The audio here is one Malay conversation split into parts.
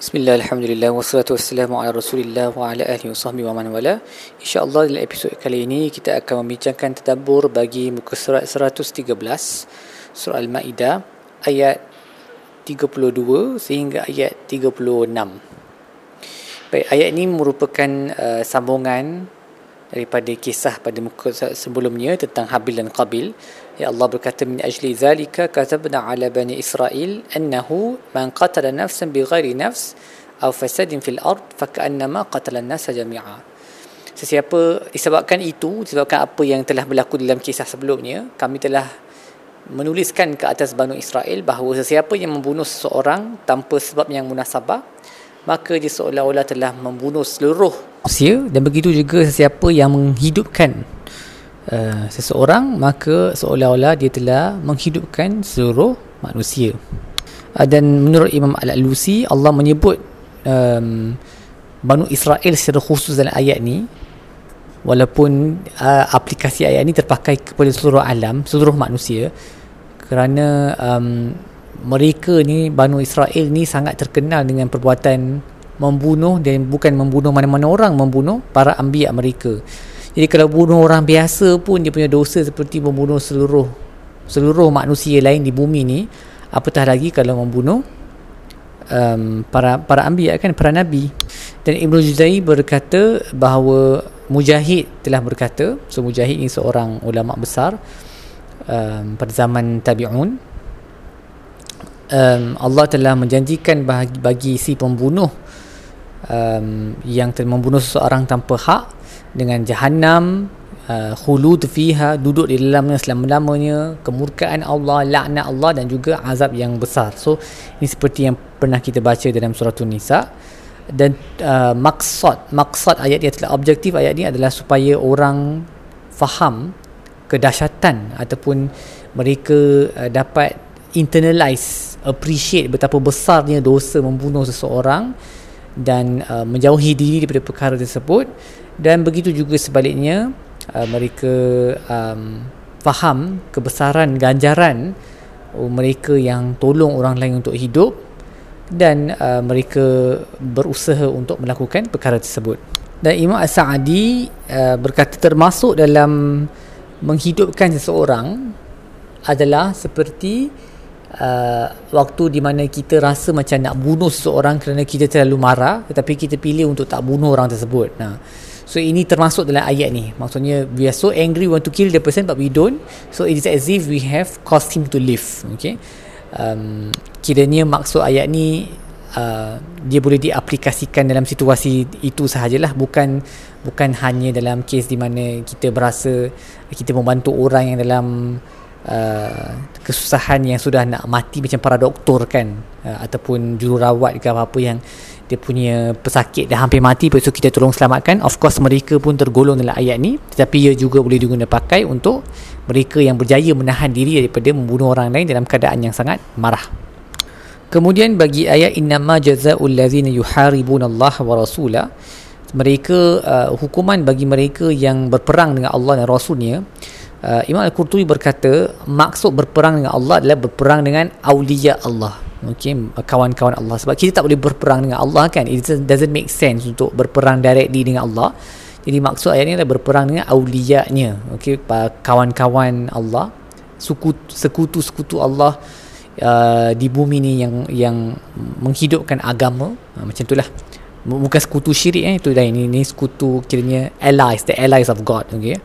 Bismillah, Alhamdulillah, wassalatu wassalamu ala rasulillah wa ala ahli wa wa man wala. InsyaAllah dalam episod kali ini kita akan membincangkan tadabur bagi muka surat 113 Surah Al-Ma'idah ayat 32 sehingga ayat 36 Baik, ayat ini merupakan uh, sambungan daripada kisah pada muka sebelumnya tentang Habil dan Qabil Ya Allah berkata min ajli zalika katabna ala bani Israel annahu man qatala nafsan bighairi nafs aw fasadin fil ard fakannama qatala an-nas jami'a. Sesiapa disebabkan itu, disebabkan apa yang telah berlaku dalam kisah sebelumnya, kami telah menuliskan ke atas Bani Israel bahawa sesiapa yang membunuh seseorang tanpa sebab yang munasabah, maka dia seolah-olah telah membunuh seluruh manusia dan begitu juga sesiapa yang menghidupkan uh, seseorang maka seolah-olah dia telah menghidupkan seluruh manusia. Uh, dan menurut Imam Al-Alusi Allah menyebut um, Banu Israel secara khusus dalam ayat ni walaupun uh, aplikasi ayat ni terpakai kepada seluruh alam seluruh manusia kerana um, mereka ni Banu Israel ni sangat terkenal dengan perbuatan membunuh dan bukan membunuh mana-mana orang membunuh para ambiak mereka jadi kalau bunuh orang biasa pun dia punya dosa seperti membunuh seluruh seluruh manusia lain di bumi ni. Apatah lagi kalau membunuh um, para para anbiya kan para nabi. Dan Ibnu Juzai berkata bahawa Mujahid telah berkata, so Mujahid ni seorang ulama besar um, pada zaman tabi'un. Um, Allah telah menjanjikan bagi, bagi si pembunuh um, yang telah membunuh seseorang tanpa hak dengan jahanam uh, khulud fiha duduk di dalamnya selama-lamanya kemurkaan Allah laknat Allah dan juga azab yang besar. So ini seperti yang pernah kita baca dalam surah Nisa dan uh, maksud maksud ayat ini adalah objektif ayat ini adalah supaya orang faham kedahsyatan ataupun mereka uh, dapat internalize appreciate betapa besarnya dosa membunuh seseorang dan uh, menjauhi diri daripada perkara tersebut. Dan begitu juga sebaliknya uh, mereka um, faham kebesaran ganjaran uh, mereka yang tolong orang lain untuk hidup dan uh, mereka berusaha untuk melakukan perkara tersebut. Dan Imam As-Sa'adi uh, berkata termasuk dalam menghidupkan seseorang adalah seperti uh, waktu di mana kita rasa macam nak bunuh seseorang kerana kita terlalu marah tetapi kita pilih untuk tak bunuh orang tersebut nah So ini termasuk dalam ayat ni. Maksudnya we are so angry we want to kill the person but we don't. So it is as if we have caused him to live. Okay. Um, kiranya maksud ayat ni uh, dia boleh diaplikasikan dalam situasi itu sahajalah bukan bukan hanya dalam kes di mana kita berasa kita membantu orang yang dalam uh, kesusahan yang sudah nak mati macam para doktor kan uh, ataupun jururawat ke apa-apa yang dia punya pesakit dah hampir mati lepas tu kita tolong selamatkan. Of course mereka pun tergolong dalam ayat ni tetapi ia juga boleh digunakan pakai untuk mereka yang berjaya menahan diri daripada membunuh orang lain dalam keadaan yang sangat marah. Kemudian bagi ayat innama jazaa'ul ladzina yuharibuna Allah wa rasulah mereka uh, hukuman bagi mereka yang berperang dengan Allah dan rasulnya uh, Imam Al-Qurtubi berkata maksud berperang dengan Allah adalah berperang dengan awliya Allah. Okay, kawan-kawan Allah. Sebab kita tak boleh berperang dengan Allah kan? It doesn't make sense untuk berperang directly dengan Allah. Jadi maksud ayat ini adalah berperang dengan awliyanya okay, kawan-kawan Allah sekutu-sekutu Allah uh, di bumi ni yang yang menghidupkan agama. Uh, macam itulah bukan sekutu syirik eh. Itu dah ini ini sekutu kiranya allies the allies of God. Okay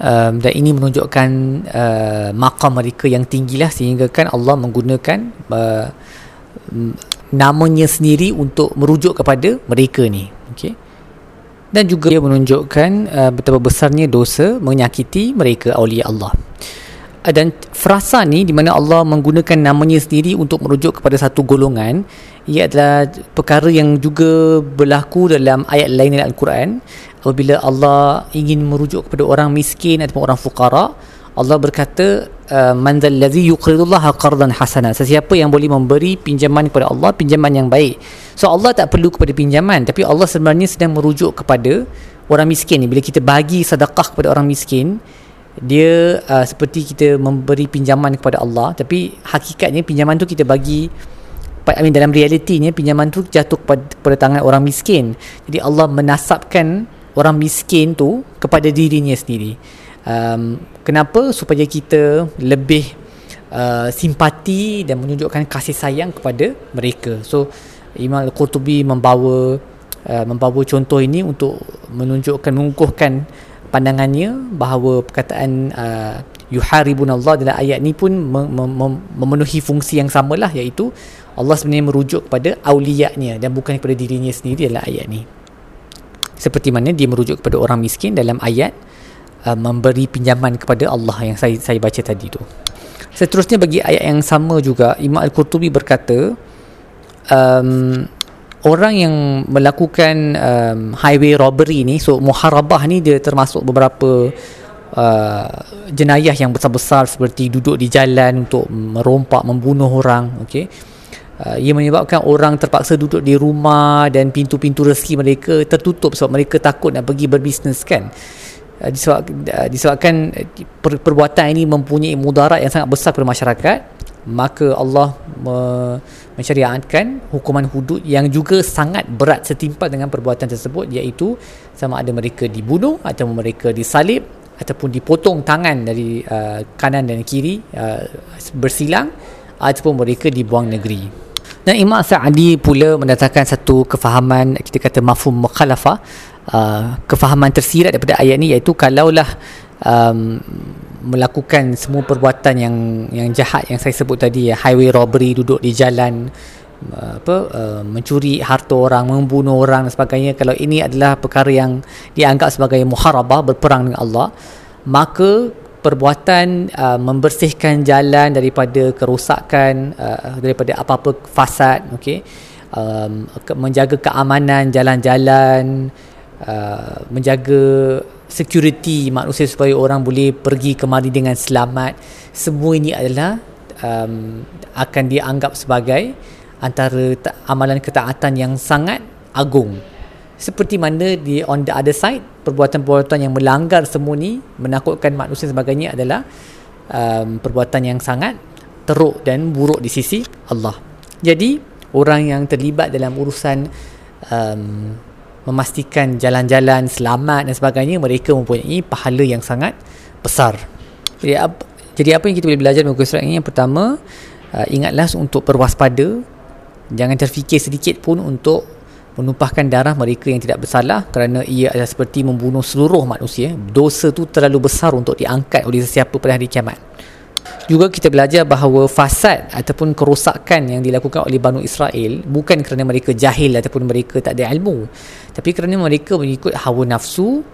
um, dan ini menunjukkan uh, maqam mereka yang tinggi lah sehingga kan Allah menggunakan uh, namanya sendiri untuk merujuk kepada mereka ni. Okey. Dan juga dia menunjukkan uh, betapa besarnya dosa menyakiti mereka awliya Allah. Dan frasa ni di mana Allah menggunakan namanya sendiri untuk merujuk kepada satu golongan ia adalah perkara yang juga berlaku dalam ayat lain dalam Al-Quran apabila Allah ingin merujuk kepada orang miskin ataupun orang fuqara Allah berkata uh, man allazi yuqridullaha qardan hasana. Sesiapa yang boleh memberi pinjaman kepada Allah pinjaman yang baik. So Allah tak perlu kepada pinjaman tapi Allah sebenarnya sedang merujuk kepada orang miskin ni. Bila kita bagi sedekah kepada orang miskin dia uh, seperti kita memberi pinjaman kepada Allah tapi hakikatnya pinjaman tu kita bagi I mean, dalam realitinya pinjaman tu jatuh kepada, kepada tangan orang miskin. Jadi Allah menasabkan orang miskin tu kepada dirinya sendiri. Um, kenapa? Supaya kita lebih uh, simpati dan menunjukkan kasih sayang kepada mereka. So Imam Al-Qurtubi membawa uh, membawa contoh ini untuk menunjukkan mengukuhkan pandangannya bahawa perkataan uh, yuharibun Allah dalam ayat ni pun mem- mem- memenuhi fungsi yang samalah iaitu Allah sebenarnya merujuk kepada awliyanya dan bukan kepada dirinya sendiri dalam ayat ni seperti mana dia merujuk kepada orang miskin dalam ayat uh, memberi pinjaman kepada Allah yang saya saya baca tadi tu. Seterusnya bagi ayat yang sama juga Imam Al-Qurtubi berkata um, orang yang melakukan um, highway robbery ni so muharabah ni dia termasuk beberapa uh, jenayah yang besar-besar seperti duduk di jalan untuk merompak membunuh orang okey uh, ia menyebabkan orang terpaksa duduk di rumah dan pintu-pintu rezeki mereka tertutup sebab mereka takut nak pergi berbisnes kan? Uh, uh, disebabkan per, perbuatan ini mempunyai mudarat yang sangat besar kepada masyarakat. Maka Allah me- mensyariatkan hukuman hudud yang juga sangat berat setimpal dengan perbuatan tersebut iaitu sama ada mereka dibunuh atau mereka disalib ataupun dipotong tangan dari uh, kanan dan kiri uh, bersilang ataupun mereka dibuang negeri dan Imam Sa'adi pula mendatangkan satu kefahaman kita kata mafhum mukhalafah uh, kefahaman tersirat daripada ayat ni iaitu kalaulah um, melakukan semua perbuatan yang yang jahat yang saya sebut tadi ya highway robbery duduk di jalan apa uh, mencuri harta orang membunuh orang dan sebagainya kalau ini adalah perkara yang dianggap sebagai muharabah berperang dengan Allah maka perbuatan uh, membersihkan jalan daripada kerosakan uh, daripada apa-apa fasad okey? Um, menjaga keamanan jalan-jalan uh, menjaga security manusia supaya orang boleh pergi kemari dengan selamat. Semua ini adalah um, akan dianggap sebagai antara ta- amalan ketaatan yang sangat agung seperti mana di on the other side perbuatan-perbuatan yang melanggar semua ni menakutkan manusia sebagainya adalah um, perbuatan yang sangat teruk dan buruk di sisi Allah. Jadi orang yang terlibat dalam urusan um, memastikan jalan-jalan selamat dan sebagainya mereka mempunyai pahala yang sangat besar. Jadi apa, jadi apa yang kita boleh belajar dari surat ini? Yang pertama uh, ingatlah untuk berwaspada. Jangan terfikir sedikit pun untuk menumpahkan darah mereka yang tidak bersalah kerana ia adalah seperti membunuh seluruh manusia. Dosa tu terlalu besar untuk diangkat oleh sesiapa pada hari kiamat. Juga kita belajar bahawa fasad ataupun kerosakan yang dilakukan oleh Banu Israel bukan kerana mereka jahil ataupun mereka tak ada ilmu tapi kerana mereka mengikut hawa nafsu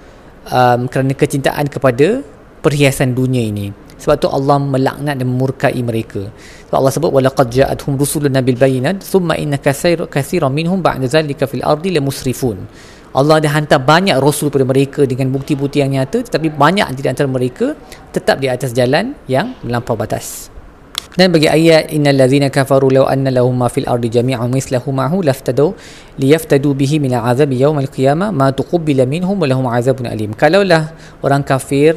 um, kerana kecintaan kepada perhiasan dunia ini sebab tu Allah melaknat dan memurkai mereka sebab Allah sebut walaqad ja'atuhum rusuluna bil bayinat thumma inna katsiran minhum ba'da zalika fil ardi lamusrifun Allah dah hantar banyak rasul kepada mereka dengan bukti-bukti yang nyata tetapi banyak di antara mereka tetap di atas jalan yang melampau batas. Dan bagi ayat innal ladzina kafaru law anna lahum ma fil ardi jami'an mislahu ma'hu laftadu liyaftadu bihi min al'azab yawm al-qiyamah ma tuqbila minhum wa lahum 'adzabun alim. Kalaulah orang kafir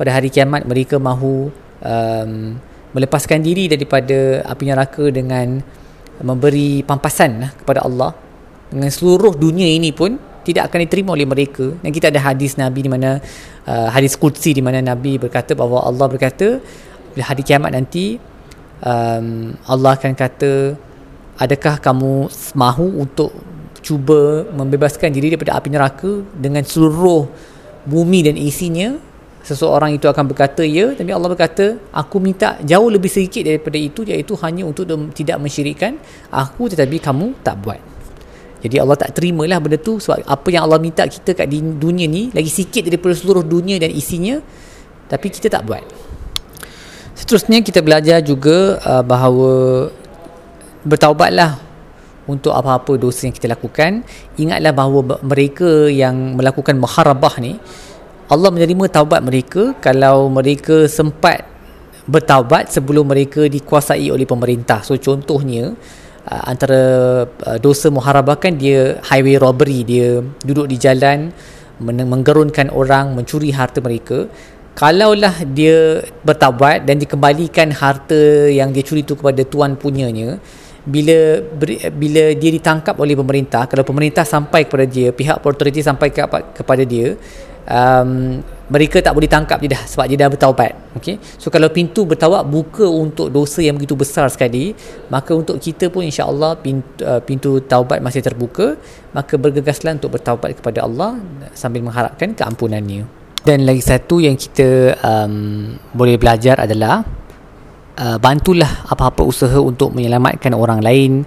pada hari kiamat mereka mahu um, melepaskan diri daripada api neraka dengan memberi pampasan kepada Allah. Dengan seluruh dunia ini pun tidak akan diterima oleh mereka. Dan kita ada hadis Nabi di mana uh, hadis kudsi di mana Nabi berkata bahawa Allah berkata di hari kiamat nanti um, Allah akan kata adakah kamu mahu untuk cuba membebaskan diri daripada api neraka dengan seluruh bumi dan isinya seseorang itu akan berkata ya tapi Allah berkata aku minta jauh lebih sedikit daripada itu iaitu hanya untuk tidak mensyirikkan aku tetapi kamu tak buat jadi Allah tak terimalah benda tu sebab apa yang Allah minta kita kat dunia ni lagi sikit daripada seluruh dunia dan isinya tapi kita tak buat. Seterusnya kita belajar juga uh, bahawa bertaubatlah untuk apa-apa dosa yang kita lakukan. Ingatlah bahawa mereka yang melakukan muharabah ni Allah menerima taubat mereka kalau mereka sempat bertaubat sebelum mereka dikuasai oleh pemerintah. So contohnya uh, antara uh, dosa muharabah kan dia highway robbery dia duduk di jalan menggerunkan orang mencuri harta mereka kalaulah dia bertaubat dan dikembalikan harta yang dia curi itu kepada tuan punyanya bila bila dia ditangkap oleh pemerintah kalau pemerintah sampai kepada dia pihak otoriti sampai ke, kepada dia um, mereka tak boleh tangkap dia dah sebab dia dah bertaubat okay? so kalau pintu bertaubat buka untuk dosa yang begitu besar sekali maka untuk kita pun insyaAllah pintu, uh, pintu taubat masih terbuka maka bergegaslah untuk bertaubat kepada Allah sambil mengharapkan keampunannya dan lagi satu yang kita um, boleh belajar adalah uh, bantulah apa-apa usaha untuk menyelamatkan orang lain.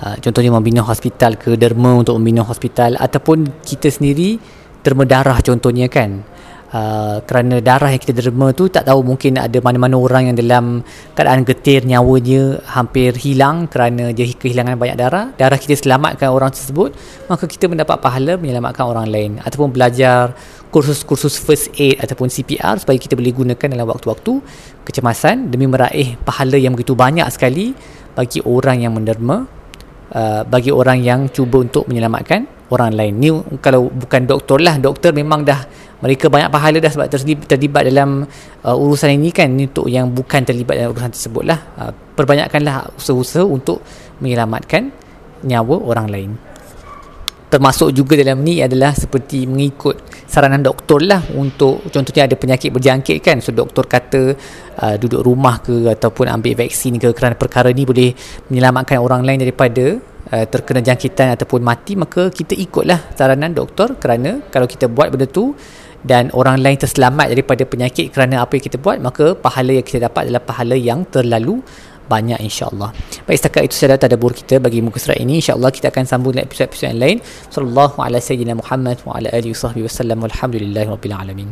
Uh, contohnya membina hospital ke derma untuk membina hospital ataupun kita sendiri derma darah contohnya kan Uh, kerana darah yang kita derma tu tak tahu mungkin ada mana-mana orang yang dalam keadaan getir nyawanya hampir hilang kerana dia kehilangan banyak darah. Darah kita selamatkan orang tersebut maka kita mendapat pahala menyelamatkan orang lain. Ataupun belajar kursus-kursus first aid ataupun CPR supaya kita boleh gunakan dalam waktu-waktu kecemasan demi meraih pahala yang begitu banyak sekali bagi orang yang menderma uh, bagi orang yang cuba untuk menyelamatkan orang lain. Ni kalau bukan doktor lah doktor memang dah mereka banyak pahala dah sebab terlibat, dalam uh, urusan ini kan. Ini untuk yang bukan terlibat dalam urusan tersebut lah. Uh, perbanyakkanlah usaha-usaha untuk menyelamatkan nyawa orang lain. Termasuk juga dalam ni adalah seperti mengikut saranan doktor lah. Untuk contohnya ada penyakit berjangkit kan. So doktor kata uh, duduk rumah ke ataupun ambil vaksin ke kerana perkara ni boleh menyelamatkan orang lain daripada uh, terkena jangkitan ataupun mati maka kita ikutlah saranan doktor kerana kalau kita buat benda tu dan orang lain terselamat daripada penyakit kerana apa yang kita buat maka pahala yang kita dapat adalah pahala yang terlalu banyak insyaAllah. Baik setakat itu sahaja tadabur kita bagi muka surat ini. insyaAllah kita akan sambung dengan episod-episod yang lain. Sallallahu ala sayyidina Muhammad wa ala alihi wa sahbihi walhamdulillahi rabbil alamin